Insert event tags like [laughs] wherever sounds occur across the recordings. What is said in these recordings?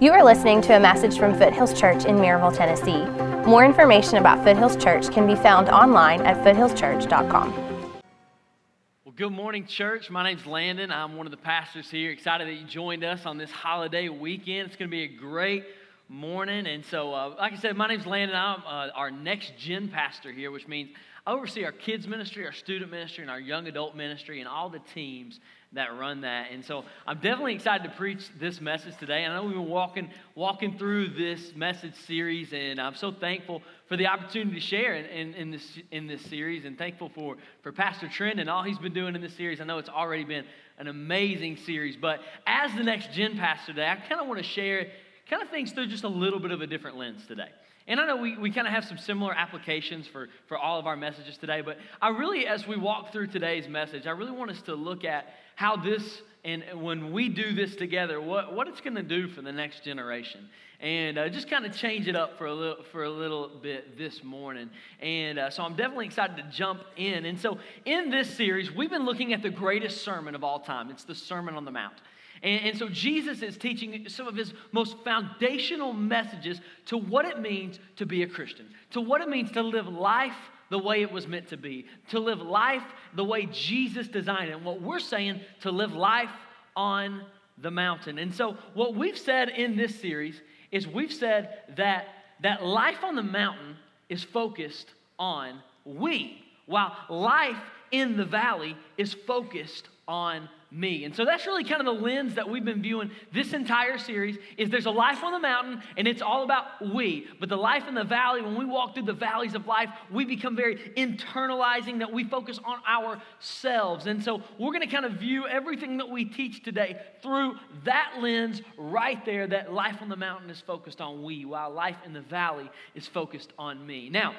You are listening to a message from Foothills Church in Maryville, Tennessee. More information about Foothills Church can be found online at foothillschurch.com. Well, good morning, church. My name's Landon. I'm one of the pastors here. Excited that you joined us on this holiday weekend. It's going to be a great morning. And so, uh, like I said, my name's Landon. I'm uh, our next gen pastor here, which means I oversee our kids ministry, our student ministry, and our young adult ministry, and all the teams that run that. And so I'm definitely excited to preach this message today. And I know we've been walking, walking through this message series, and I'm so thankful for the opportunity to share in, in, in, this, in this series and thankful for, for Pastor Trent and all he's been doing in this series. I know it's already been an amazing series, but as the next gen pastor today, I kind of want to share kind of things through just a little bit of a different lens today. And I know we, we kind of have some similar applications for, for all of our messages today, but I really, as we walk through today's message, I really want us to look at how this, and when we do this together, what, what it's going to do for the next generation. And uh, just kind of change it up for a little, for a little bit this morning. And uh, so I'm definitely excited to jump in. And so in this series, we've been looking at the greatest sermon of all time. It's the Sermon on the Mount. And, and, so Jesus is teaching some of his most foundational messages to what it means to be a Christian, to what it means to live life the way it was meant to be, to live life the way Jesus designed it. And what we're saying, to live life on the mountain. And so, what we've said in this series is we've said that, that life on the mountain is focused on we, while life in the valley is focused on me. And so that's really kind of the lens that we've been viewing this entire series is there's a life on the mountain and it's all about we. But the life in the valley, when we walk through the valleys of life, we become very internalizing that we focus on ourselves. And so we're going to kind of view everything that we teach today through that lens right there that life on the mountain is focused on we while life in the valley is focused on me. Now,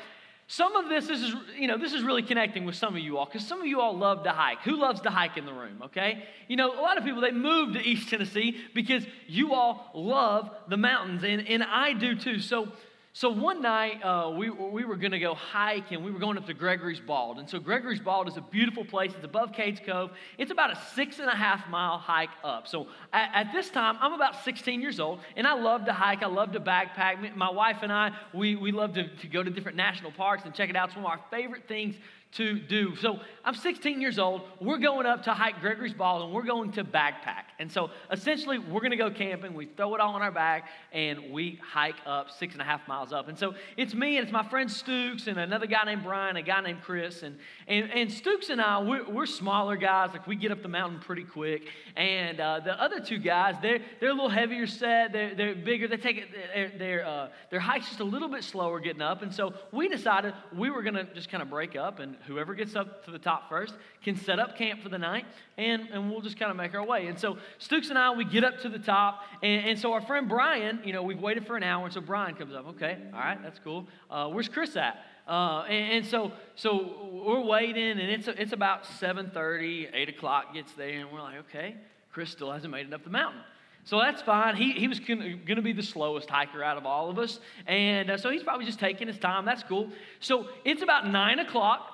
some of this, this is, you know, this is really connecting with some of you all because some of you all love to hike. Who loves to hike in the room, okay? You know, a lot of people, they move to East Tennessee because you all love the mountains, and, and I do too. So, so one night, uh, we, we were going to go hike, and we were going up to Gregory's Bald. And so Gregory's Bald is a beautiful place. It's above Cades Cove. It's about a six and a half mile hike up. So at, at, this time, I'm about 16 years old, and I love to hike. I love to backpack. My wife and I, we, we love to, to go to different national parks and check it out. It's one of our favorite things to do. So I'm 16 years old. We're going up to hike Gregory's Bald and we're going to backpack. And so essentially, we're going to go camping. We throw it all on our back and we hike up six and a half miles up. And so it's me and it's my friend Stooks and another guy named Brian, a guy named Chris. And, and, and Stooks and I, we're, we're smaller guys. Like we get up the mountain pretty quick. And uh, the other two guys, they're, they're a little heavier set. They're, they're bigger. They take it, their, their, uh, their hike's just a little bit slower getting up. And so we decided we were going to just kind of break up and whoever gets up to the top first can set up camp for the night, and, and we'll just kind of make our way. And so Stooks and I, we get up to the top, and, and so our friend Brian, you know, we've waited for an hour, and so Brian comes up. Okay, all right, that's cool. Uh, where's Chris at? Uh, and, and, so, so we're waiting, and it's, it's about 7.30, 8 o'clock gets there, and we're like, okay, Chris still hasn't made it up the mountain. So that's fine. He, he was going to be the slowest hiker out of all of us. And uh, so he's probably just taking his time. That's cool. So it's about 9 o'clock.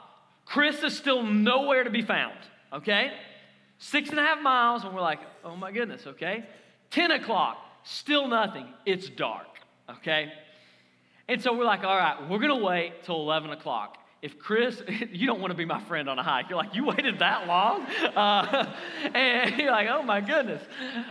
Chris is still nowhere to be found, okay? Six and a half miles, and we're like, oh my goodness, okay? 10 o'clock, still nothing. It's dark, okay? And so we're like, all right, we're gonna wait till 11 o'clock. If Chris, [laughs] you don't want to be my friend on a hike. You're like, you waited that long? Uh, [laughs] and [laughs] you're like, oh my goodness.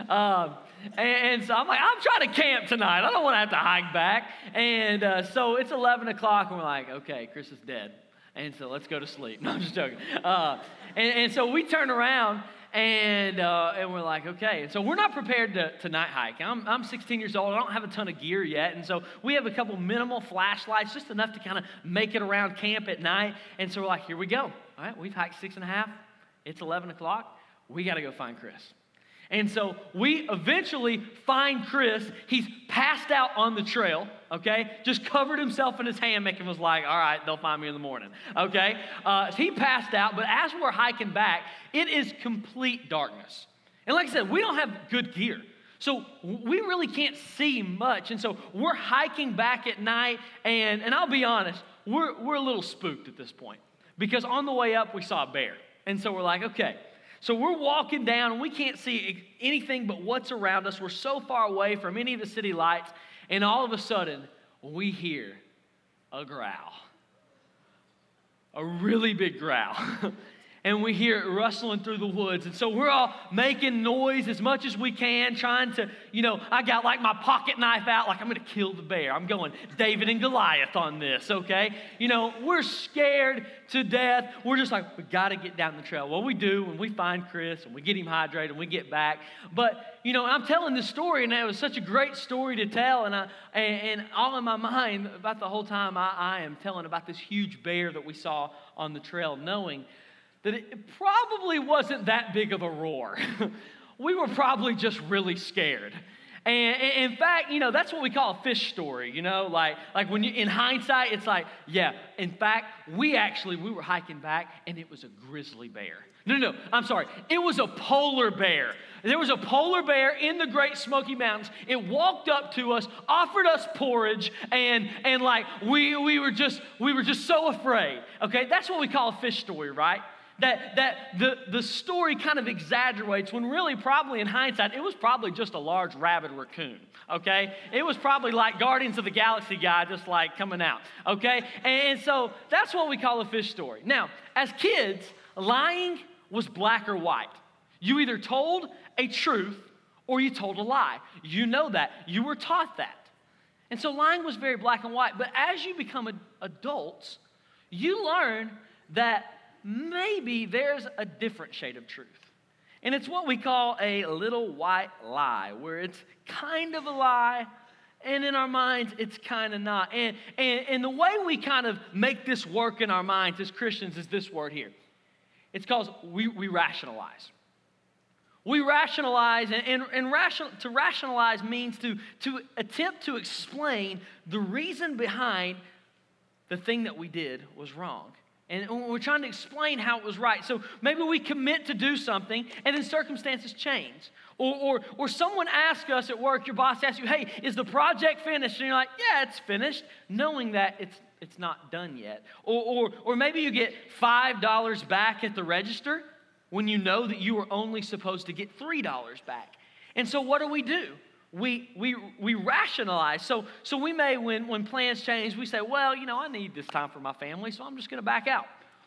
Um, and, and, so I'm like, I'm trying to camp tonight. I don't want to have to hike back. And uh, so it's 11 o'clock, and we're like, okay, Chris is dead. And so let's go to sleep. No, I'm just joking. Uh, and, and, so we turn around and, uh, and we're like, okay. And so we're not prepared to, to night hike. I'm, I'm 16 years old. I don't have a ton of gear yet. And so we have a couple minimal flashlights, just enough to kind of make it around camp at night. And so we're like, here we go. All right, we've hiked six and a half. It's 11 o'clock. We got to go find Chris. And so we eventually find Chris. He's passed out on the trail, okay? Just covered himself in his hammock and was like, all right, they'll find me in the morning, okay? Uh, he passed out, but as we're hiking back, it is complete darkness. And like I said, we don't have good gear. So we really can't see much. And so we're hiking back at night, and, and I'll be honest, we're, we're a little spooked at this point because on the way up, we saw a bear. And so we're like, okay, So we're walking down and we can't see anything but what's around us. We're so far away from any of the city lights, and all of a sudden, we hear a growl. A really big growl. [laughs] and we hear it rustling through the woods. And so we're all making noise as much as we can, trying to, you know, I got like my pocket knife out, like I'm gonna kill the bear. I'm going David and Goliath on this, okay? You know, we're scared to death. We're just like, we gotta get down the trail. Well, we do when we find Chris and we get him hydrated and we get back. But, you know, I'm telling this story and it was such a great story to tell. And, I, and, and all in my mind, about the whole time, I, I am telling about this huge bear that we saw on the trail, knowing that it probably wasn't that big of a roar. [laughs] we were probably just really scared. And in fact, you know, that's what we call a fish story, you know, like, like when you, in hindsight, it's like, yeah, in fact, we actually, we were hiking back and it was a grizzly bear. No, no, no, I'm sorry. It was a polar bear. There was a polar bear in the Great Smoky Mountains. It walked up to us, offered us porridge, and, and like, we, we were just, we were just so afraid. Okay, that's what we call a fish story, right? That, that the, the story kind of exaggerates when really, probably in hindsight, it was probably just a large rabid raccoon, okay? It was probably like Guardians of the Galaxy guy just like coming out, okay? And so that's what we call a fish story. Now, as kids, lying was black or white. You either told a truth or you told a lie. You know that. You were taught that. And so lying was very black and white. But as you become adults, you learn that maybe there's a different shade of truth. And it's what we call a little white lie, where it's kind of a lie, and in our minds, it's kind of not. And, and, and the way we kind of make this work in our minds as Christians is this word here it's called we, we rationalize. We rationalize, and, and, and ration, to rationalize means to, to attempt to explain the reason behind the thing that we did was wrong. And we're trying to explain how it was right. So maybe we commit to do something and then circumstances change. Or, or, or someone asks us at work, your boss asks you, hey, is the project finished? And you're like, yeah, it's finished, knowing that it's, it's not done yet. Or, or, or maybe you get $5 back at the register when you know that you were only supposed to get $3 back. And so what do we do? We, we, we rationalize. So, so we may, when, when plans change, we say, well, you know, I need this time for my family, so I'm just going to back out.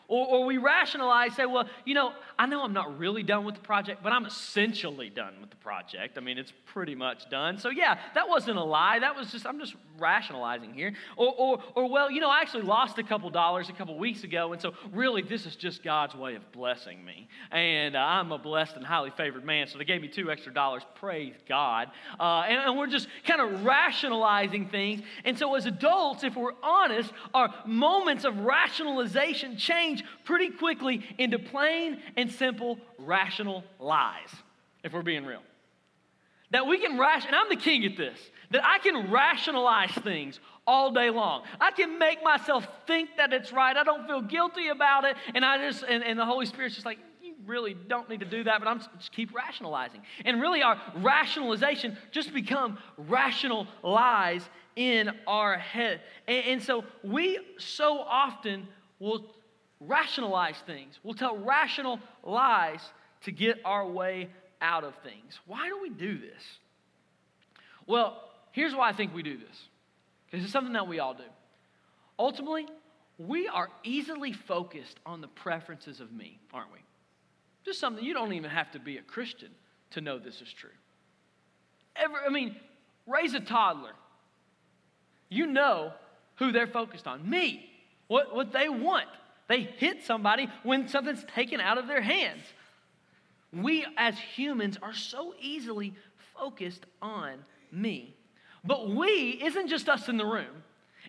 Or, or we rationalize, say, well, you know, I know I'm not really done with the project, but I'm essentially done with the project. I mean, it's pretty much done. So, yeah, that wasn't a lie. That was just, I'm just rationalizing here. Or, or, or well, you know, I actually lost a couple dollars a couple weeks ago, and so really this is just God's way of blessing me. And uh, I'm a blessed and highly favored man, so they gave me two extra dollars. Praise God. Uh, and, and we're just kind of rationalizing things. And so, as adults, if we're honest, our moments of rationalization change pretty quickly into plain and simple rational lies, if we're being real. That we can ration, and I'm the king at this, that I can rationalize things all day long. I can make myself think that it's right. I don't feel guilty about it. And I just, and, and the Holy Spirit's just like, you really don't need to do that, but I'm just keep rationalizing. And really our rationalization just become rational lies in our head. And, and so we so often will rationalize things. We'll tell rational lies to get our way out of things. Why do we do this? Well, here's why I think we do this because it's something that we all do. Ultimately, we are easily focused on the preferences of me, aren't we? Just something you don't even have to be a Christian to know this is true. Ever, I mean, raise a toddler. You know who they're focused on. Me. What, what they want. They hit somebody when something's taken out of their hands. We as humans are so easily focused on me. But we isn't just us in the room,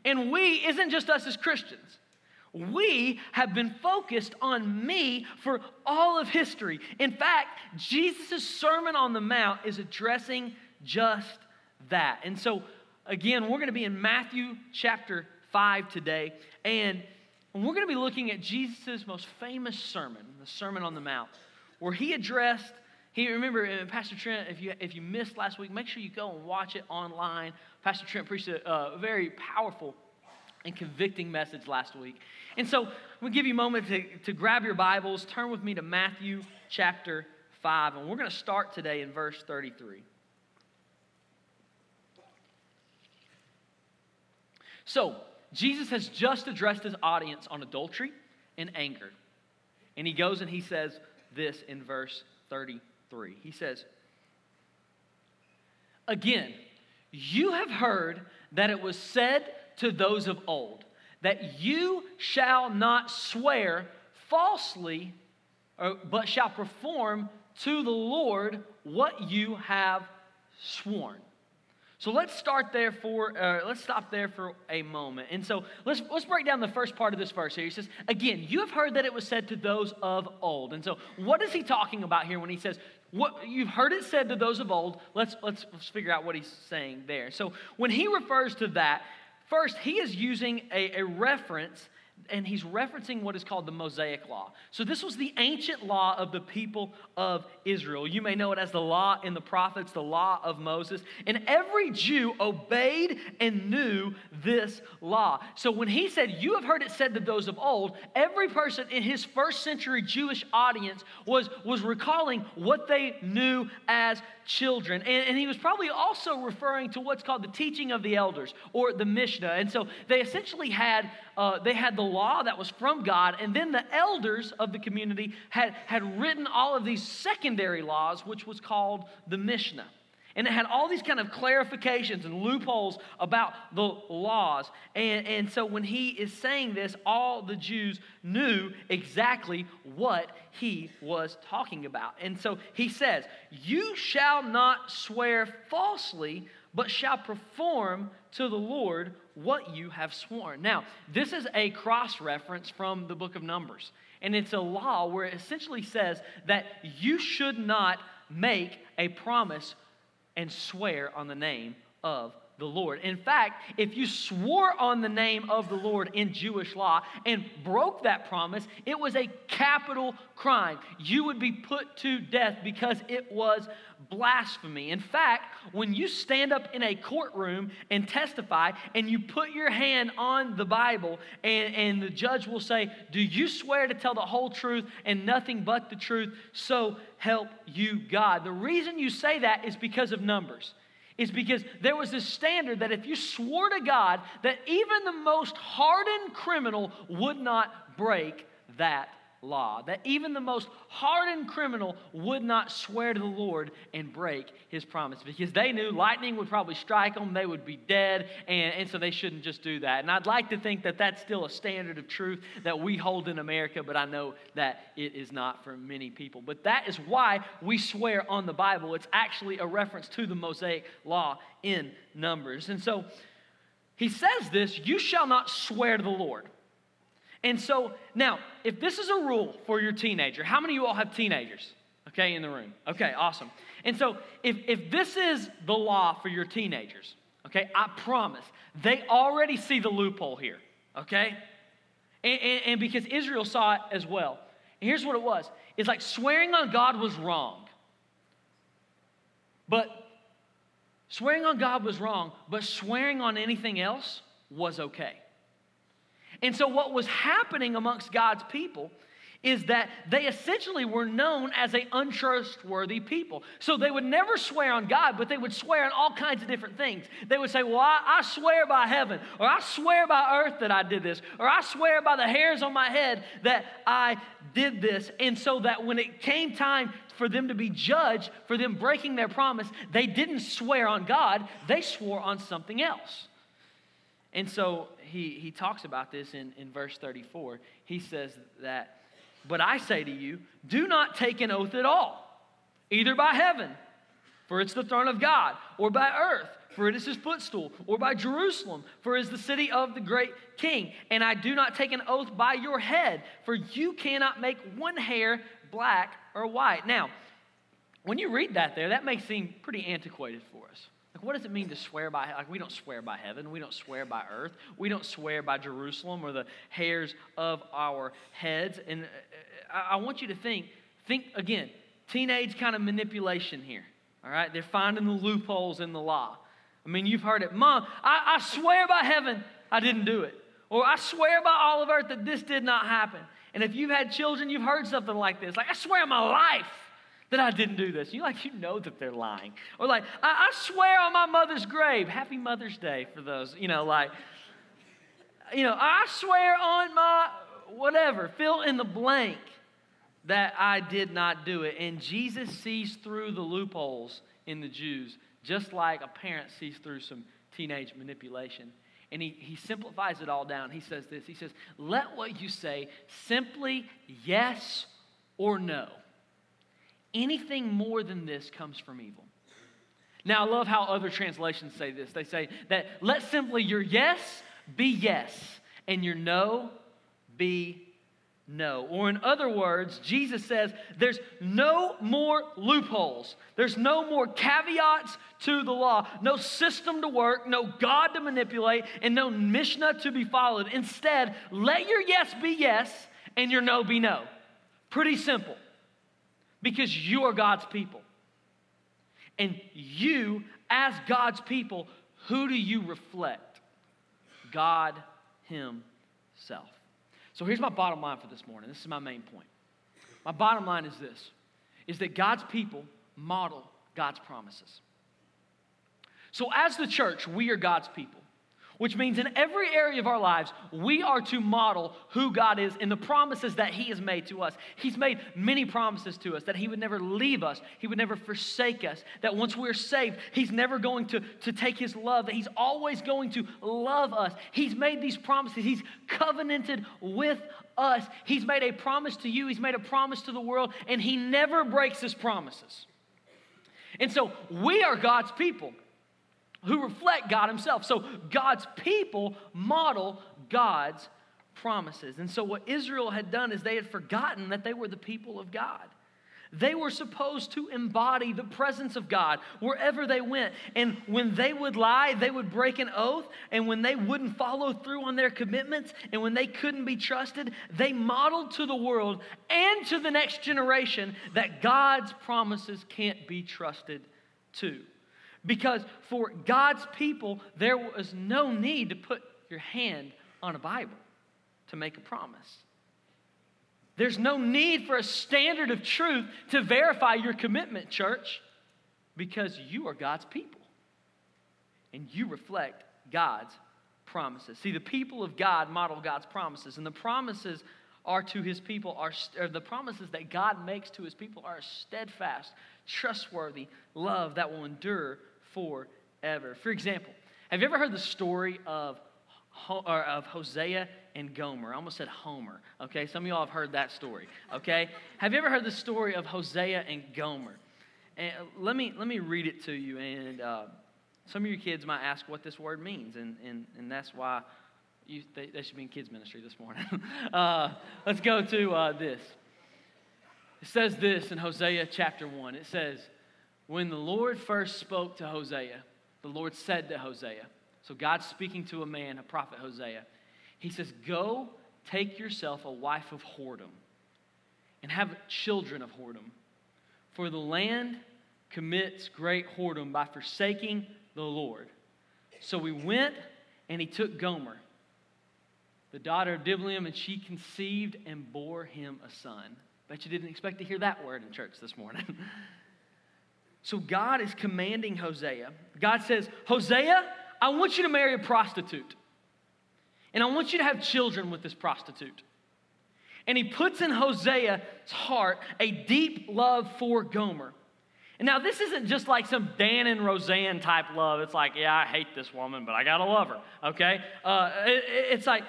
and we isn't just us as Christians. We have been focused on me for all of history. In fact, Jesus' Sermon on the Mount is addressing just that. And so, again, we're going to be in Matthew chapter 5 today. And we're going to be looking at Jesus' most famous sermon, the Sermon on the Mount, where he addressed, he remember, uh, Pastor Trent, if you, if you missed last week, make sure you go and watch it online. Pastor Trent preached a, very powerful and convicting message last week. And so we'll give you a moment to, to grab your Bibles, turn with me to Matthew chapter 5, and we're going to start today in verse 33. So, Jesus has just addressed his audience on adultery and anger. And he goes and he says this in verse 33. He says, Again, you have heard that it was said to those of old, that you shall not swear falsely, or, but shall perform to the Lord what you have sworn. So let's start there for uh, let's stop there for a moment. And so let's let's break down the first part of this verse here. He says, "Again, you have heard that it was said to those of old." And so, what is he talking about here when he says, "What you've heard it said to those of old"? Let's let's, let's figure out what he's saying there. So when he refers to that, first he is using a, a reference and he's referencing what is called the Mosaic Law. So, this was the ancient law of the people of Israel. You may know it as the law in the prophets, the law of Moses. And every Jew obeyed and knew this law. So, when he said, You have heard it said to those of old, every person in his first century Jewish audience was, was recalling what they knew as children. And, and he was probably also referring to what's called the teaching of the elders or the Mishnah. And so, they essentially had, uh, they had the law that was from God, and then the elders of the community had, had written all of these secondary laws, which was called the Mishnah. And it had all these kind of clarifications and loopholes about the laws. And, and so when he is saying this, all the Jews knew exactly what he was talking about. And so he says, You shall not swear falsely, but shall perform to the Lord what you have sworn. Now, this is a cross reference from the book of Numbers. And it's a law where it essentially says that you should not make a promise and swear on the name of the Lord. In fact, if you swore on the name of the Lord in Jewish law and broke that promise, it was a capital crime. You would be put to death because it was blasphemy. In fact, when you stand up in a courtroom and testify and you put your hand on the Bible and, and the judge will say, Do you swear to tell the whole truth and nothing but the truth? So help you God. The reason you say that is because of numbers is because there was this standard that if you swore to God, that even the most hardened criminal would not break that law. That even the most hardened criminal would not swear to the Lord and break his promise because they knew lightning would probably strike them, they would be dead, and, and so they shouldn't just do that. And I'd like to think that that's still a standard of truth that we hold in America, but I know that it is not for many people. But that is why we swear on the Bible. It's actually a reference to the Mosaic law in Numbers. And so he says this you shall not swear to the Lord. And so now, if this is a rule for your teenager, how many of you all have teenagers? Okay, in the room. Okay, awesome. And so if, if this is the law for your teenagers, okay, I promise they already see the loophole here, okay? And, and, and because Israel saw it as well. And here's what it was it's like swearing on God was wrong. But swearing on God was wrong, but swearing on anything else was okay. And so, what was happening amongst God's people is that they essentially were known as an untrustworthy people. So they would never swear on God, but they would swear on all kinds of different things. They would say, Well, I, I, swear by heaven, or I swear by earth that I did this, or I swear by the hairs on my head that I did this. And so that when it came time for them to be judged for them breaking their promise, they didn't swear on God, they swore on something else. And so he, he talks about this in, in verse 34. He says that, But I say to you, do not take an oath at all, either by heaven, for it's the throne of God, or by earth, for it is his footstool, or by Jerusalem, for it is the city of the great king. And I do not take an oath by your head, for you cannot make one hair black or white. Now, when you read that there, that may seem pretty antiquated for us. Like, what does it mean to swear by? Like, we don't swear by heaven. We don't swear by earth. We don't swear by Jerusalem or the hairs of our heads. And uh, I want you to think, think again, teenage kind of manipulation here. All right, they're finding the loopholes in the law. I mean, you've heard it, Mom. I, I swear by heaven, I didn't do it, or I swear by all of earth that this did not happen. And if you've had children, you've heard something like this. Like, I swear on my life that I didn't do this. You like, you know that they're lying. Or like, I, I swear on my mother's grave. Happy Mother's Day for those, you know, like, you know, I swear on my whatever, fill in the blank that I did not do it. And Jesus sees through the loopholes in the Jews, just like a parent sees through some teenage manipulation. And he, he simplifies it all down. He says this He says, Let what you say simply yes or no. Anything more than this comes from evil. Now, I love how other translations say this. They say that let simply your yes be yes, and your no be no. Or, in other words, Jesus says there's no more loopholes, there's no more caveats to the law, no system to work, no God to manipulate, and no Mishnah to be followed. Instead, let your yes be yes and your no be no. Pretty simple. Because you are God's people. And you, as God's people, who do you reflect? God Himself. So here's my bottom line for this morning. This is my main point. My bottom line is this is that God's people model God's promises. So as the church, we are God's people which means in every area of our lives, we are to model who God is in the promises that He has made to us. He's made many promises to us that He would never leave us, He would never forsake us, that once we're saved, He's never going to, to take His love, that He's always going to love us. He's made these promises, He's covenanted with us. He's made a promise to you, He's made a promise to the world, and He never breaks His promises. And so we are God's people who reflect God Himself. So God's people model God's promises. And so what Israel had done is they had forgotten that they were the people of God. They were supposed to embody the presence of God wherever they went. And when they would lie, they would break an oath. And when they wouldn't follow through on their commitments, and when they couldn't be trusted, they modeled to the world and to the next generation that God's promises can't be trusted to. Because for God's people, there was no need to put your hand on a Bible to make a promise. There's no need for a standard of truth to verify your commitment, church, because you are God's people and you reflect God's promises. See, the people of God model God's promises, and the promises are to his people are, the promises that God makes to his people are steadfast, trustworthy love that will endure forever. For example, have you ever heard the story of, of Hosea and Gomer? I almost said Homer, okay? Some of y'all have heard that story, okay? have you ever heard the story of Hosea and Gomer? And let me, let me read it to you, and uh, some of your kids might ask what this word means, and, and, and that's why you, they, they should be in kids' ministry this morning. [laughs] uh, let's go to uh, this. It says this in Hosea chapter 1. It says, when the Lord first spoke to Hosea, the Lord said to Hosea, so God's speaking to a man, a prophet Hosea, he says, Go take yourself a wife of whoredom and have children of whoredom. For the land commits great whoredom by forsaking the Lord. So we went and he took Gomer, the daughter of Diblaim, and she conceived and bore him a son. Bet you didn't expect to hear that word in church this morning. [laughs] So God is commanding Hosea. God says, Hosea, I want you to marry a prostitute. And I want you to have children with this prostitute. And he puts in Hosea's heart a deep love for Gomer. And now, this isn't just like some Dan and Roseanne type love. It's like, yeah, I hate this woman, but I gotta love her, okay? Uh, it, it's like,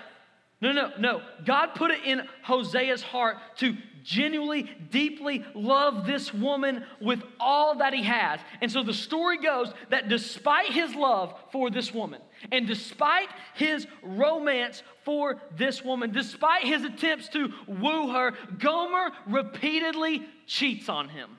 no, no, no. God put it in Hosea's heart to genuinely, deeply love this woman with all that he has. And so the story goes that despite his love for this woman, and despite his romance for this woman, despite his attempts to woo her, Gomer repeatedly cheats on him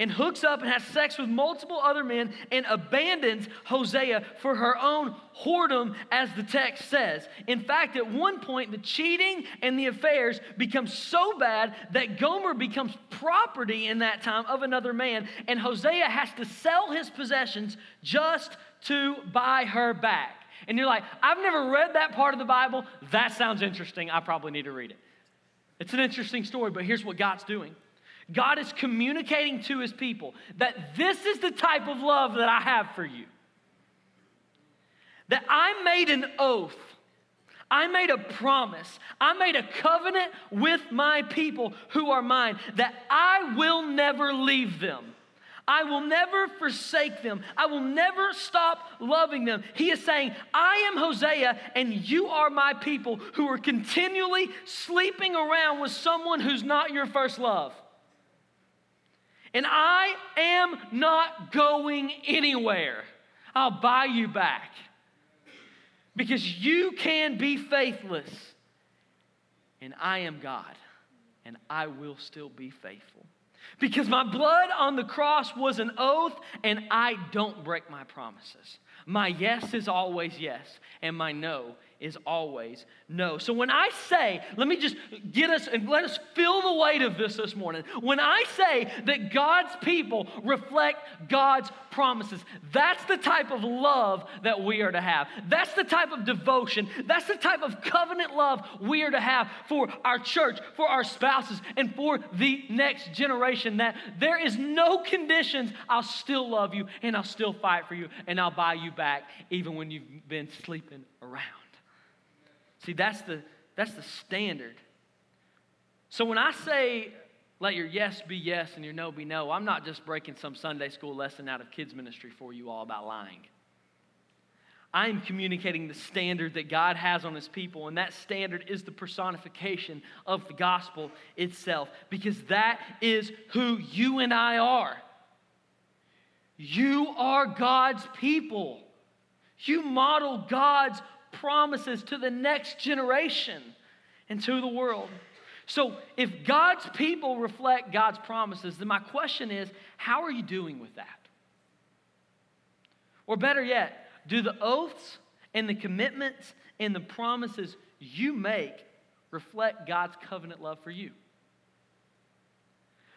and hooks up and has sex with multiple other men and abandons Hosea for her own whoredom, as the text says. In fact, at one point, the cheating and the affairs become so bad that Gomer becomes property in that time of another man, and Hosea has to sell his possessions just to buy her back. And you're like, I've never read that part of the Bible. That sounds interesting. I probably need to read it. It's an interesting story, but here's what God's doing God is communicating to his people that this is the type of love that I have for you. That I made an oath, I made a promise, I made a covenant with my people who are mine that I will never leave them. I will never forsake them. I will never stop loving them. He is saying, I am Hosea, and you are my people who are continually sleeping around with someone who's not your first love. And I am not going anywhere. I'll buy you back. Because you can be faithless, and I am God, and I will still be faithful. Because my blood on the cross was an oath, and I don't break my promises. My yes is always yes, and my no is always no. So when I say, let me just get us and let us feel the weight of this this morning. When I say that God's people reflect God's promises, that's the type of love that we are to have. That's the type of devotion. That's the type of covenant love we are to have for our church, for our spouses, and for the next generation. That there is no conditions. I'll still love you and I'll still fight for you and I'll buy you back even when you've been sleeping around. See, that's the, that's the standard. So when I say, let your yes be yes and your no be no, I'm not just breaking some Sunday school lesson out of kids' ministry for you all about lying. I'm communicating the standard that God has on his people, and that standard is the personification of the gospel itself, because that is who you and I are. You are God's people. You model God's promises to the next generation and to the world. So, if God's people reflect God's promises, then my question is how are you doing with that? Or better yet, do the oaths and the commitments and the promises you make reflect God's covenant love for you?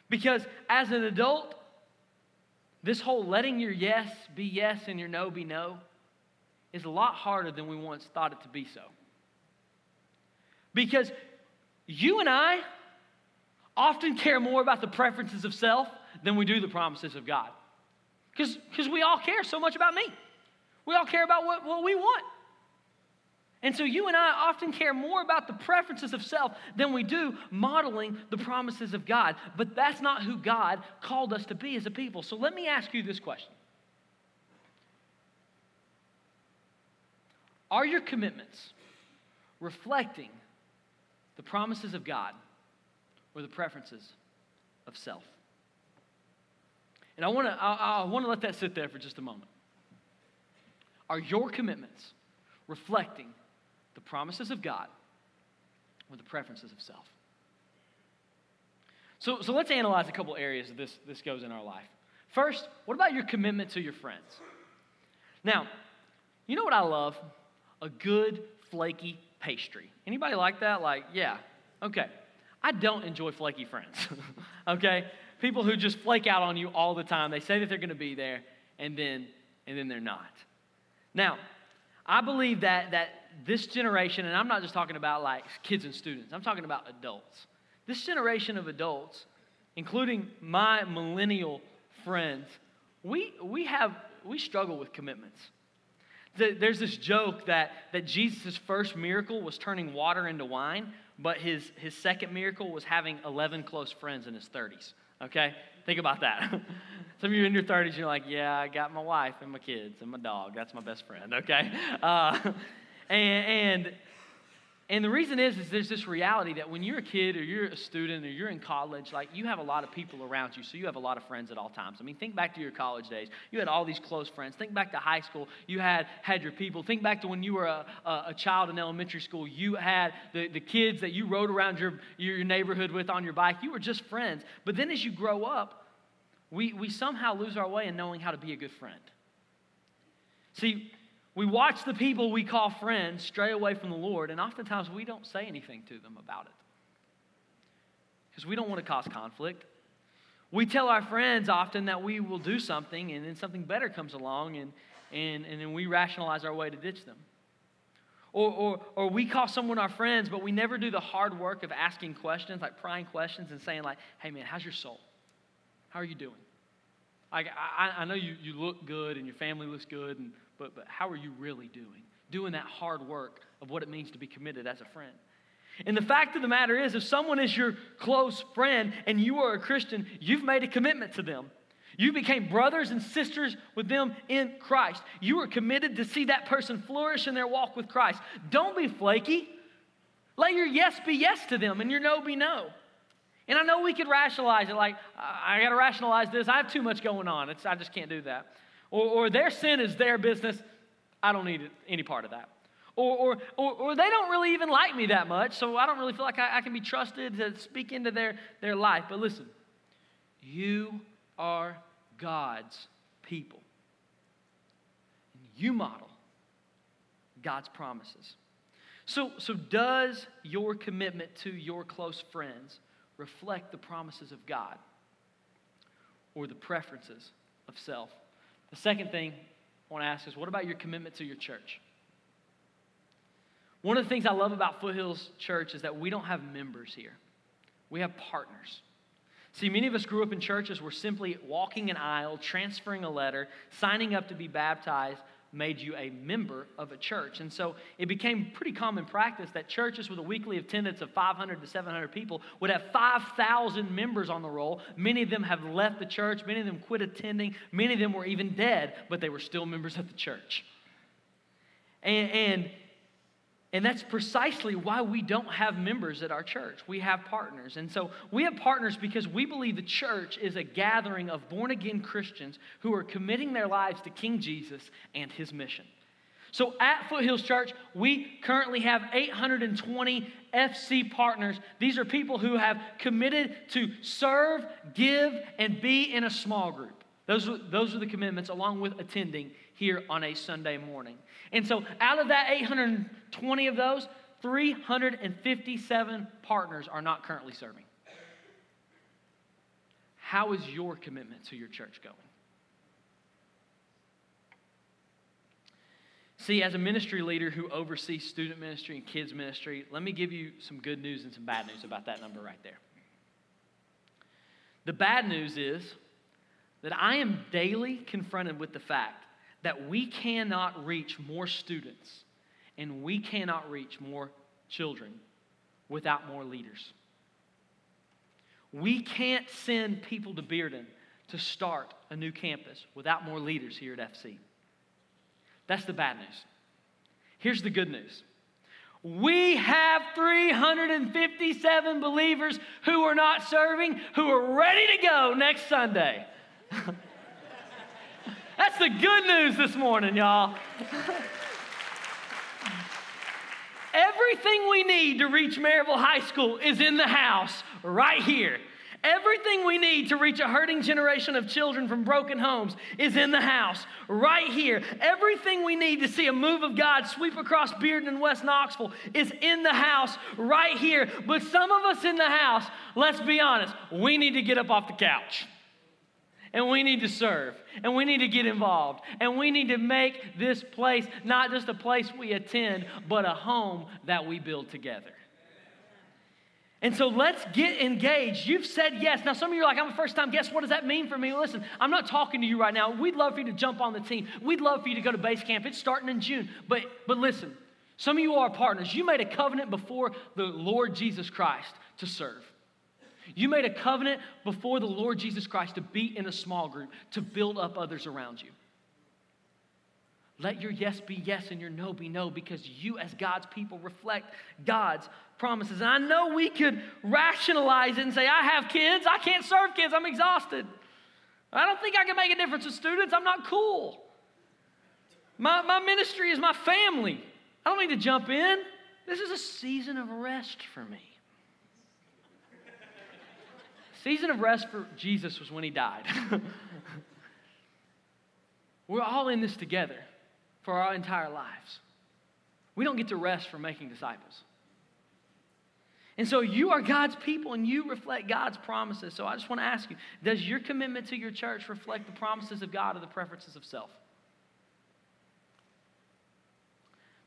Because as an adult, this whole letting your yes be yes and your no be no is a lot harder than we once thought it to be so. Because you and I often care more about the preferences of self than we do the promises of God. Because we all care so much about me. We all care about what, what we want. And so you and I often care more about the preferences of self than we do modeling the promises of God. But that's not who God called us to be as a people. So let me ask you this question Are your commitments reflecting the promises of God or the preferences of self? And I want to I, I want to let that sit there for just a moment. Are your commitments reflecting the promises of God or the preferences of self? So, so let's analyze a couple areas that this, this goes in our life. First, what about your commitment to your friends? Now, you know what I love? A good flaky pastry. Anybody like that? Like, yeah. Okay. I don't enjoy flaky friends. [laughs] okay? People who just flake out on you all the time. They say that they're going to be there and then and then they're not. Now, I believe that that this generation and I'm not just talking about like kids and students. I'm talking about adults. This generation of adults, including my millennial friends, we we have we struggle with commitments. There's this joke that, that Jesus' first miracle was turning water into wine, but his, his second miracle was having 11 close friends in his 30s. Okay? Think about that. [laughs] Some of you in your 30s, you're like, yeah, I got my wife and my kids and my dog. That's my best friend, okay? Uh, [laughs] and, and and the reason is, is there's this reality that when you're a kid or you're a student or you're in college, like you have a lot of people around you, so you have a lot of friends at all times. I mean, think back to your college days. You had all these close friends. Think back to high school. You had had your people. Think back to when you were a, a, a child in elementary school. You had the, the kids that you rode around your, your neighborhood with on your bike. You were just friends. But then as you grow up, we, we somehow lose our way in knowing how to be a good friend. See, we watch the people we call friends stray away from the Lord, and oftentimes we don't say anything to them about it because we don't want to cause conflict. We tell our friends often that we will do something, and then something better comes along, and, and, and then we rationalize our way to ditch them. Or, or, or we call someone our friends, but we never do the hard work of asking questions, like prying questions and saying, like, hey man, how's your soul? How are you doing? Like, I, I know you, you look good and your family looks good, and, but, but how are you really doing? Doing that hard work of what it means to be committed as a friend. And the fact of the matter is, if someone is your close friend and you are a Christian, you've made a commitment to them. You became brothers and sisters with them in Christ. You are committed to see that person flourish in their walk with Christ. Don't be flaky. Let your yes be yes to them and your no be no. And I know we could rationalize it like, I got to rationalize this. I have too much going on. It's, I just can't do that. Or, or their sin is their business. I don't need any part of that. Or, or, or, or, they don't really even like me that much, so I don't really feel like I, I can be trusted to speak into their, their life. But listen, you are God's people. And you model God's promises. So, so does your commitment to your close friends reflect the promises of God or the preferences of self? The second thing I want to ask is what about your commitment to your church? One of the things I love about Foothills Church is that we don't have members here, we have partners. See, many of us grew up in churches where simply walking an aisle, transferring a letter, signing up to be baptized made you a member of a church. And so it became pretty common practice that churches with a weekly attendance of 500 to 700 people would have 5,000 members on the roll. Many of them have left the church, many of them quit attending, many of them were even dead, but they were still members of the church. And, and and that's precisely why we don't have members at our church. We have partners. And so we have partners because we believe the church is a gathering of born again Christians who are committing their lives to King Jesus and his mission. So at Foothills Church, we currently have 820 FC partners. These are people who have committed to serve, give, and be in a small group. Those, those are the commitments, along with attending here on a Sunday morning. And so, out of that 820 of those, 357 partners are not currently serving. How is your commitment to your church going? See, as a ministry leader who oversees student ministry and kids ministry, let me give you some good news and some bad news about that number right there. The bad news is that I am daily confronted with the fact that we cannot reach more students and we cannot reach more children without more leaders. We can't send people to Bearden to start a new campus without more leaders here at FC. That's the bad news. Here's the good news. We have 357 believers who are not serving, who are ready to go next Sunday. [laughs] That's the good news this morning, y'all. Everything we need to reach Maryville High School is in the house right here. Everything we need to reach a hurting generation of children from broken homes is in the house right here. Everything we need to see a move of God sweep across Bearden and West Knoxville is in the house right here. But some of us in the house, let's be honest, we need to get up off the couch and we need to serve and we need to get involved and we need to make this place not just a place we attend, but a home that we build together. And so let's get engaged. You've said yes. Now, some of you are like, I'm a first time guest. What does that mean for me? Listen, I'm not talking to you right now. We'd love for you to jump on the team. We'd love for you to go to base camp. It's starting in June. But, but listen, some of you are partners. You made a covenant before the Lord Jesus Christ to serve. You made a covenant before the Lord Jesus Christ to be in a small group, to build up others around you. Let your yes be yes and your no be no because you, as God's people, reflect God's promises. And I know we could rationalize it and say, I have kids, I can't serve kids, I'm exhausted. I don't think I can make a difference with students, I'm not cool. My, my ministry is my family. I don't need to jump in. This is a season of rest for me. Season of rest for Jesus was when he died. [laughs] We're all in this together for our entire lives. We don't get to rest from making disciples. And so you are God's people and you reflect God's promises. So I just want to ask you does your commitment to your church reflect the promises of God or the preferences of self?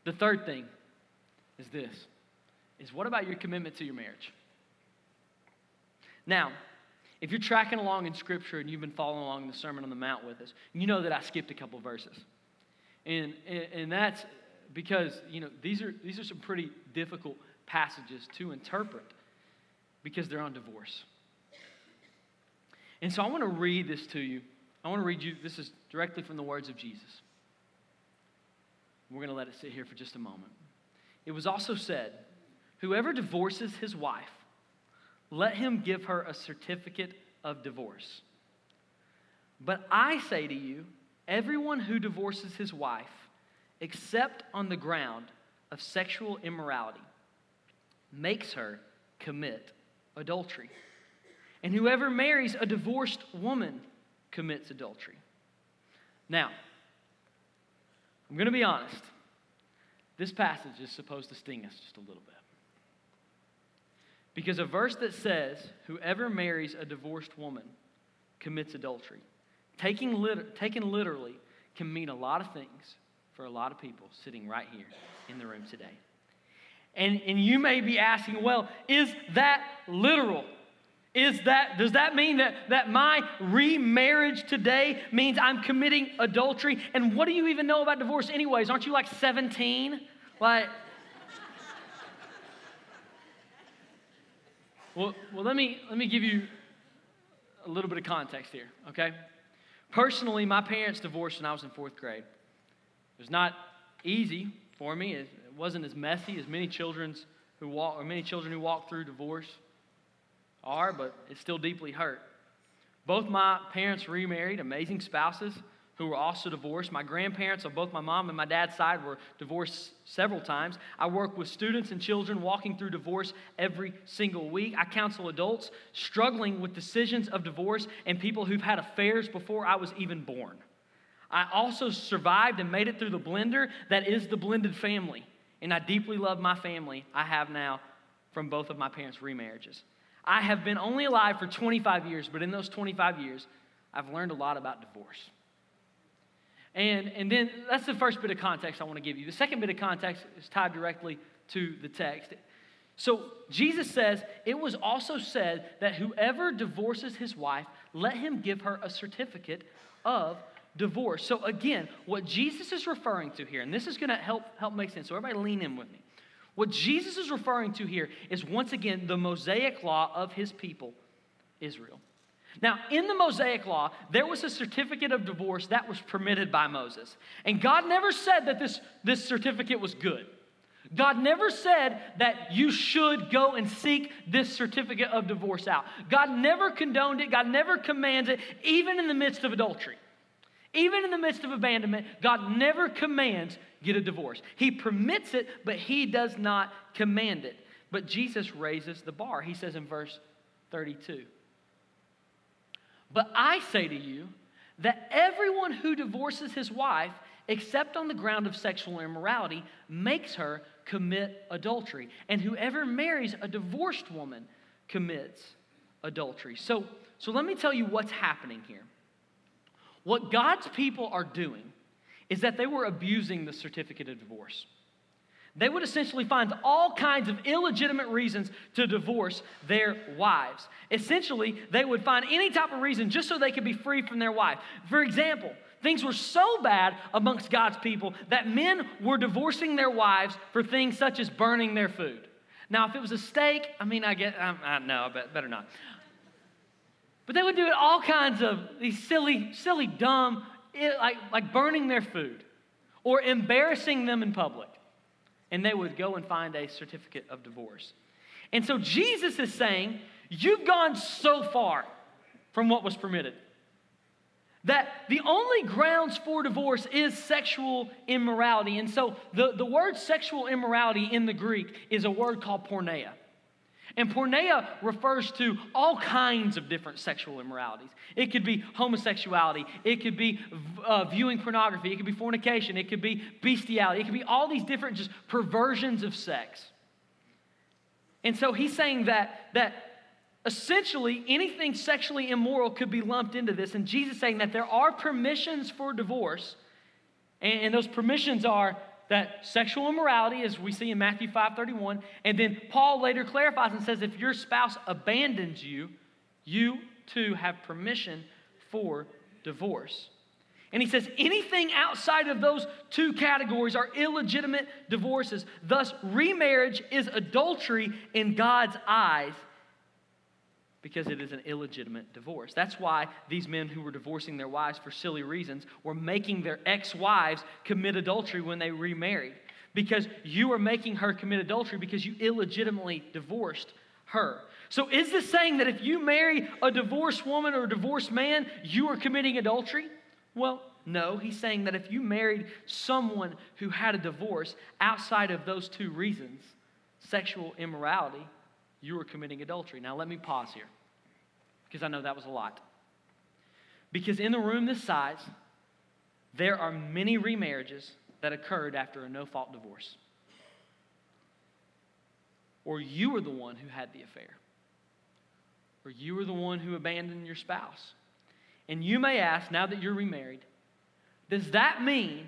The third thing is this is what about your commitment to your marriage? Now, if you're tracking along in Scripture and you've been following along in the Sermon on the Mount with us, you know that I skipped a couple verses. And, and that's because, you know, these are, these are some pretty difficult passages to interpret because they're on divorce. And so I want to read this to you. I want to read you, this is directly from the words of Jesus. We're going to let it sit here for just a moment. It was also said, Whoever divorces his wife, let him give her a certificate of divorce. But I say to you, everyone who divorces his wife, except on the ground of sexual immorality, makes her commit adultery. And whoever marries a divorced woman commits adultery. Now, I'm going to be honest. This passage is supposed to sting us just a little bit. Because a verse that says, whoever marries a divorced woman commits adultery, taking lit- taken literally, can mean a lot of things for a lot of people sitting right here in the room today. And, and you may be asking, well, is that literal? Is that, does that mean that, that my remarriage today means I'm committing adultery? And what do you even know about divorce, anyways? Aren't you like 17? Like, well, well let, me, let me give you a little bit of context here, okay? Personally, my parents divorced when I was in fourth grade. It was not easy for me. It wasn't as messy as many children's who walk or many children who walk through divorce are, but it still deeply hurt. Both my parents remarried, amazing spouses who were also divorced. My grandparents on both my mom and my dad's side were divorced several times. I work with students and children walking through divorce every single week. I counsel adults struggling with decisions of divorce and people who've had affairs before I was even born. I also survived and made it through the blender that is the blended family. And I deeply love my family I have now from both of my parents' remarriages. I have been only alive for 25 years, but in those 25 years, I've learned a lot about divorce. And, and then that's the first bit of context I want to give you. The second bit of context is tied directly to the text. So Jesus says, It was also said that whoever divorces his wife, let him give her a certificate of divorce. So again, what Jesus is referring to here, and this is going to help, help make sense. So everybody lean in with me. What Jesus is referring to here is once again the Mosaic law of his people, Israel. Now, in the Mosaic law, there was a certificate of divorce that was permitted by Moses. And God never said that this, this certificate was good. God never said that you should go and seek this certificate of divorce out. God never condoned it, God never commands it, even in the midst of adultery. Even in the midst of abandonment, God never commands get a divorce. He permits it, but he does not command it. But Jesus raises the bar. He says in verse 32 But I say to you that everyone who divorces his wife, except on the ground of sexual immorality, makes her commit adultery. And whoever marries a divorced woman commits adultery. So, so let me tell you what's happening here. What God's people are doing is that they were abusing the certificate of divorce. They would essentially find all kinds of illegitimate reasons to divorce their wives. Essentially, they would find any type of reason just so they could be free from their wife. For example, things were so bad amongst God's people that men were divorcing their wives for things such as burning their food. Now, if it was a steak, I mean, I get, I, I know, I better not. But they would do it all kinds of these silly, silly, dumb, like, like burning their food or embarrassing them in public. And they would go and find a certificate of divorce. And so Jesus is saying, You've gone so far from what was permitted that the only grounds for divorce is sexual immorality. And so the, the word sexual immorality in the Greek is a word called porneia. And porneia refers to all kinds of different sexual immoralities. It could be homosexuality, it could be uh, viewing pornography, it could be fornication, it could be bestiality, it could be all these different just perversions of sex. And so he's saying that, that essentially anything sexually immoral could be lumped into this. And Jesus saying that there are permissions for divorce, and, and those permissions are that sexual immorality, as we see in Matthew 5:31, and then Paul later clarifies and says, if your spouse abandons you, you too have permission for divorce. And he says anything outside of those two categories are illegitimate divorces. Thus, remarriage is adultery in God's eyes because it is an illegitimate divorce. That's why these men who were divorcing their wives for silly reasons were making their ex wives commit adultery when they remarried. Because you are making her commit adultery because you illegitimately divorced her. So, is this saying that if you marry a divorced woman or a divorced man, you are committing adultery? Well, no. He's saying that if you married someone who had a divorce outside of those two reasons, sexual immorality, you are committing adultery. Now, let me pause here because I know that was a lot. Because in the room this size, there are many remarriages that occurred after a no fault divorce. Or you were the one who had the affair. Or you were the one who abandoned your spouse. And you may ask, now that you're remarried, does that mean,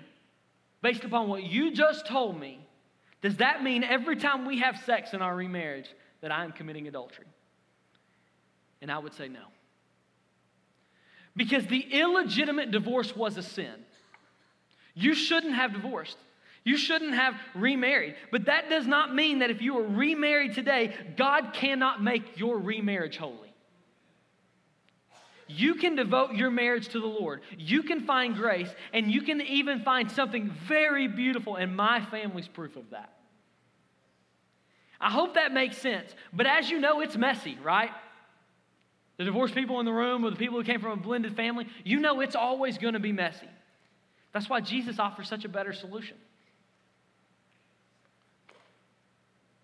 based upon what you just told me, does that mean every time we have sex in our remarriage that I'm committing adultery? And I would say no. Because the illegitimate divorce was a sin. You shouldn't have divorced. You shouldn't have remarried. But that does not mean that if you are remarried today, God cannot make your remarriage holy. You can devote your marriage to the Lord. You can find grace, and you can even find something very beautiful, and my family's proof of that. I hope that makes sense. But as you know, it's messy, right? The divorced people in the room or the people who came from a blended family, you know it's always going to be messy. That's why Jesus offers such a better solution.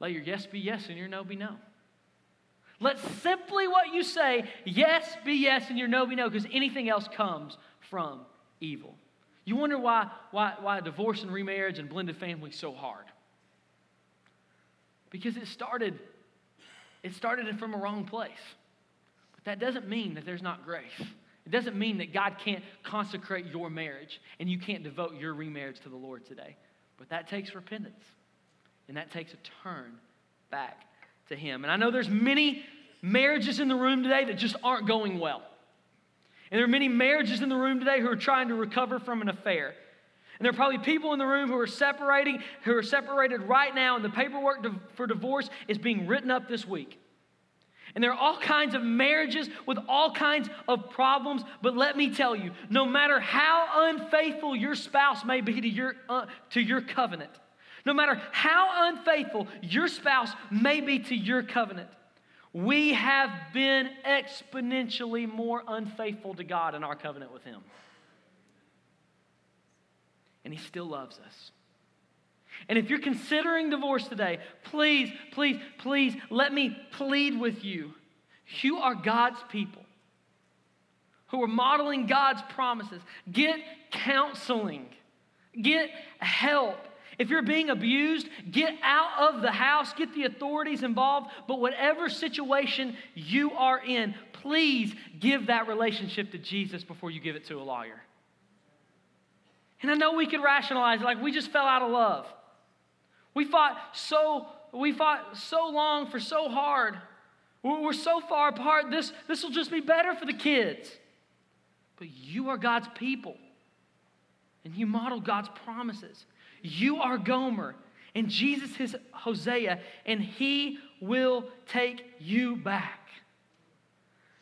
Let your yes be yes and your no be no. Let simply what you say, yes be yes and your no be no, because anything else comes from evil. You wonder why, why, why divorce and remarriage and blended family so hard. Because it started, it started from a wrong place that doesn't mean that there's not grace. It doesn't mean that God can't consecrate your marriage and you can't devote your remarriage to the Lord today. But that takes repentance and that takes a turn back to Him. And I know there's many marriages in the room today that just aren't going well. And there are many marriages in the room today who are trying to recover from an affair. And there are probably people in the room who are separating, who are separated right now, and the paperwork for divorce is being written up this week. And there are all kinds of marriages with all kinds of problems. But let me tell you, no matter how unfaithful your spouse may be to your, uh, to your covenant, no matter how unfaithful your spouse may be to your covenant, we have been exponentially more unfaithful to God in our covenant with Him. And He still loves us. And if you're considering divorce today, please, please, please let me plead with you. You are God's people who are modeling God's promises. Get counseling, get help. If you're being abused, get out of the house, get the authorities involved. But whatever situation you are in, please give that relationship to Jesus before you give it to a lawyer. And I know we could rationalize it like we just fell out of love. We fought so we fought so long for so hard. We're so far apart. This this will just be better for the kids. But you are God's people. And you model God's promises. You are Gomer and Jesus is Hosea and he will take you back.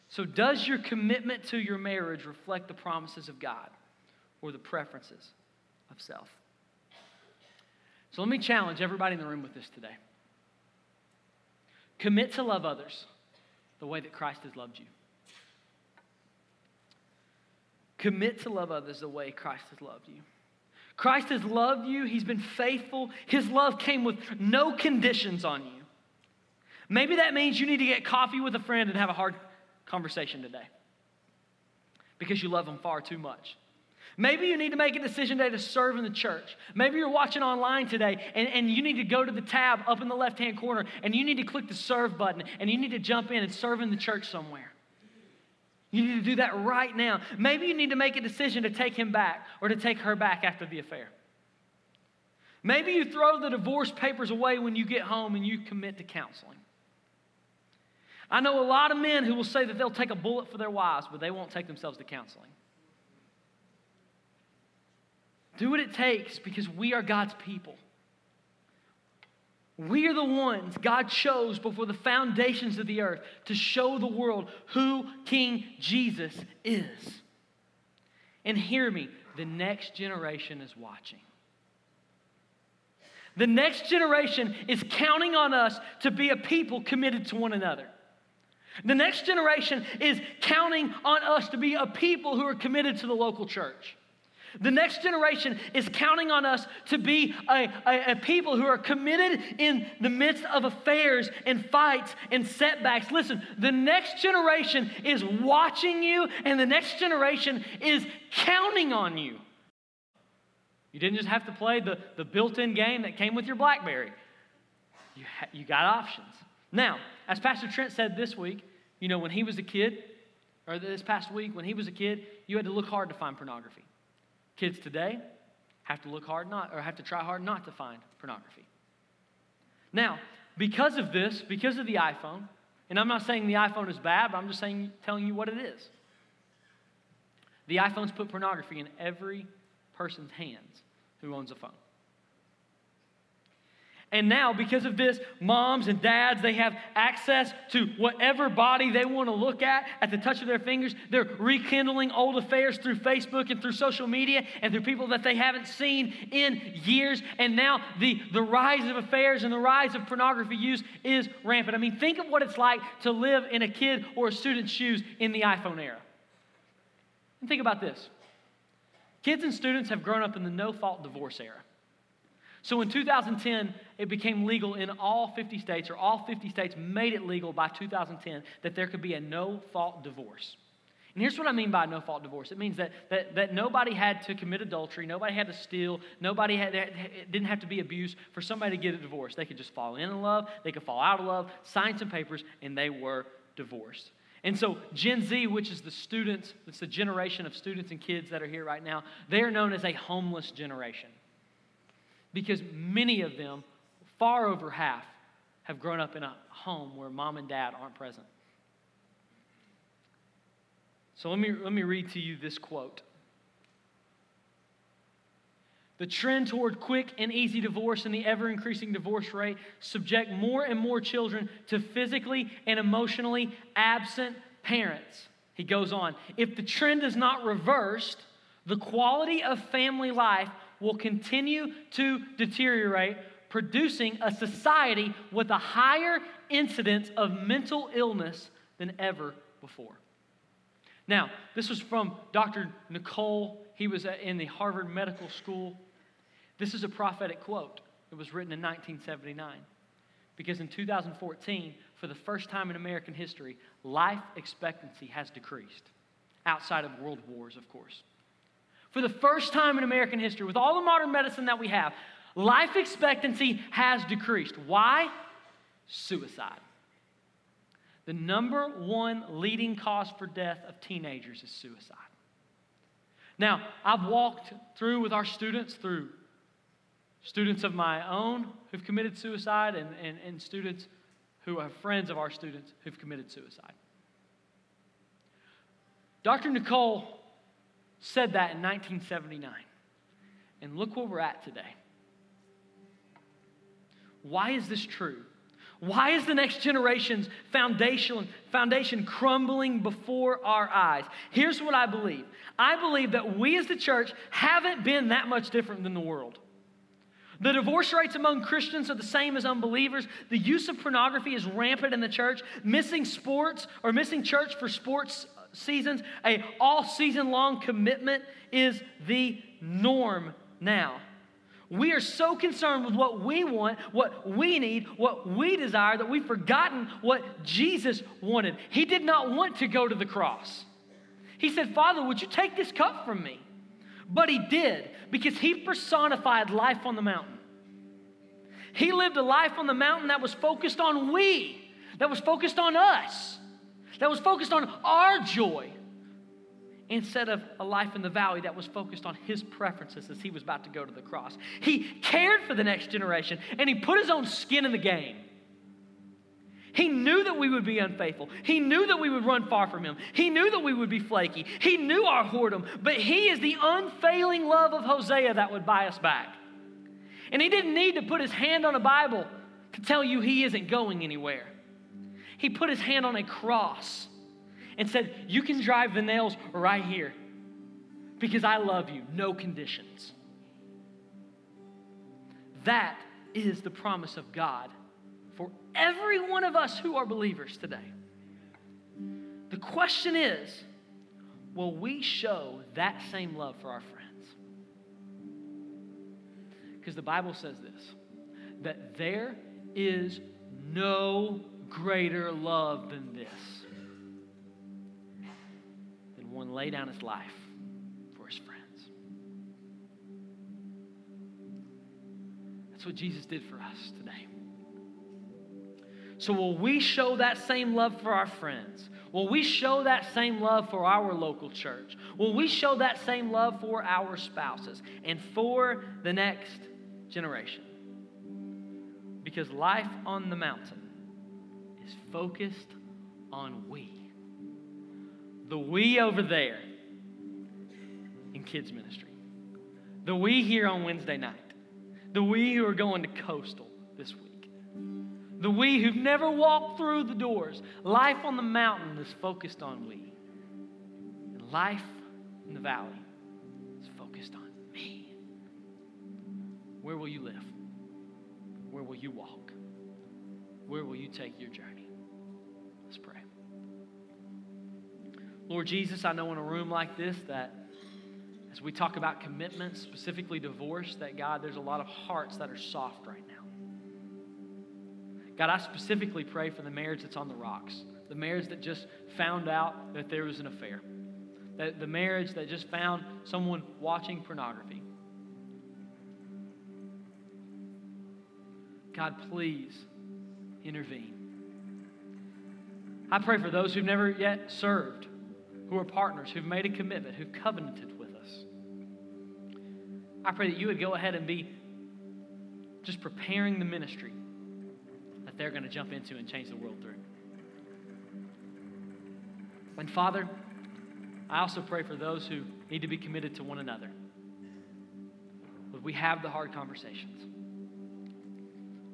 So does your commitment to your marriage reflect the promises of God or the preferences of self? So let me challenge everybody in the room with this today. Commit to love others the way that Christ has loved you. Commit to love others the way Christ has loved you. Christ has loved you, He's been faithful. His love came with no conditions on you. Maybe that means you need to get coffee with a friend and have a hard conversation today because you love them far too much. Maybe you need to make a decision today to serve in the church. Maybe you're watching online today and, and you need to go to the tab up in the left hand corner and you need to click the serve button and you need to jump in and serve in the church somewhere. You need to do that right now. Maybe you need to make a decision to take him back or to take her back after the affair. Maybe you throw the divorce papers away when you get home and you commit to counseling. I know a lot of men who will say that they'll take a bullet for their wives, but they won't take themselves to counseling. Do what it takes because we are God's people. We are the ones God chose before the foundations of the earth to show the world who King Jesus is. And hear me, the next generation is watching. The next generation is counting on us to be a people committed to one another. The next generation is counting on us to be a people who are committed to the local church. The next generation is counting on us to be a, a, a, people who are committed in the midst of affairs and fights and setbacks. Listen, the next generation is watching you, and the next generation is counting on you. You didn't just have to play the, the built in game that came with your Blackberry, you, ha- you got options. Now, as Pastor Trent said this week, you know, when he was a kid, or this past week, when he was a kid, you had to look hard to find pornography. Kids today have to look hard not, or have to try hard not to find pornography. Now, because of this, because of the iPhone, and I'm not saying the iPhone is bad, but I'm just saying, telling you what it is. The iPhone's put pornography in every person's hands who owns a phone. And now, because of this, moms and dads, they have access to whatever body they want to look at at the touch of their fingers. They're rekindling old affairs through Facebook and through social media and through people that they haven't seen in years. And now the, the rise of affairs and the rise of pornography use is rampant. I mean, think of what it's like to live in a kid or a student's shoes in the iPhone era. And think about this kids and students have grown up in the no fault divorce era. So in 2010, it became legal in all 50 states, or all 50 states made it legal by 2010 that there could be a no fault divorce. And here's what I mean by no fault divorce it means that, that, that nobody had to commit adultery, nobody had to steal, nobody had, didn't have to be abused for somebody to get a divorce. They could just fall in love, they could fall out of love, sign some papers, and they were divorced. And so, Gen Z, which is the students, it's the generation of students and kids that are here right now, they are known as a homeless generation because many of them, far over half, have grown up in a home where mom and dad aren't present. So let me, let me read to you this quote. The trend toward quick and easy divorce and the ever increasing divorce rate subject more and more children to physically and emotionally absent parents. He goes on If the trend is not reversed, the quality of family life will continue to deteriorate, producing a society with a higher incidence of mental illness than ever before. Now, this was from Dr. Nicole. He was in the Harvard Medical School. This is a prophetic quote. It was written in 1979. Because in 2014, for the first time in American history, life expectancy has decreased, outside of world wars, of course for the first time in American history, with all the modern medicine that we have, life expectancy has decreased. Why? Suicide. The number one leading cause for death of teenagers is suicide. Now, I've walked through with our students, through students of my own who've committed suicide, and, and, and students who are friends of our students who've committed suicide. Dr. Nicole said that in 1979. And look where we're at today. Why is this true? Why is the next generation's foundation, foundation crumbling before our eyes? Here's what I believe I believe that we as the church haven't been that much different than the world. The divorce rates among Christians are the same as unbelievers. The use of pornography is rampant in the church. Missing sports or missing church for sports seasons, a all season long commitment is the norm now. We are so concerned with what we want, what we need, what we desire, that we've forgotten what Jesus wanted. He did not want to go to the cross. He said, Father, would you take this cup from me? But he did because he personified life on the mountain. He lived a life on the mountain that was focused on we, that was focused on us that was focused on our joy. instead of a life in the valley that was focused on his preferences as he was about to go to the cross. He cared for the next generation and he put his own skin in the game. He knew that we would be unfaithful. He knew that we would run far from him. He knew that we would be flaky. He knew our whoredom, but he is the unfailing love of Hosea that would buy us back. And he didn't need to put his hand on a Bible to tell you he isn't going anywhere. He put his hand on a cross and said, You can drive the nails right here because I love you, no conditions. That is the promise of God for every one of us who are believers today. The question is will we show that same love for our friends? Because the Bible says this that there is no greater love than this than one lay down his life for his friends. That's what Jesus did for us today. So, will we show that same love for our friends? Will we show that same love for our local church? Will we show that same love for our spouses and for the next generation? Because life on the mountain is focused on we. The we over there in kids' ministry. The we here on Wednesday night. The we who are going to Coastal this week the we who've never walked through the doors. Life on the mountain is focused on we. And life in the valley is focused on me. Where will you live? Where will you walk? Where will you take your journey? Let's pray. Lord Jesus, I know in a room like this that as we talk about commitment, specifically divorce, that God, there's a lot of hearts that are soft right now. God, I specifically pray for the marriage that's on the rocks, the marriage that just found out that there was an affair, that the marriage that just found someone watching pornography. God, please intervene. I pray for those who've never yet served, who are partners, who've made a commitment, who've covenanted with us. I pray that you would go ahead and be just preparing the ministry that they're going to jump into and change the world through. And Father, I also pray for those who need to be committed to one another. But we have the hard conversations.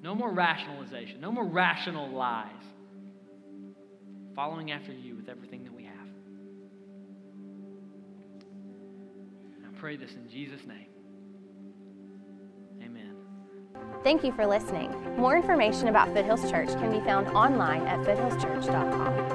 No more rationalization, no more rational lies. Following after you with everything that we have. And I pray this in Jesus' name. Amen. Thank you for listening. More information about Foothills Church can be found online at foothillschurch.com.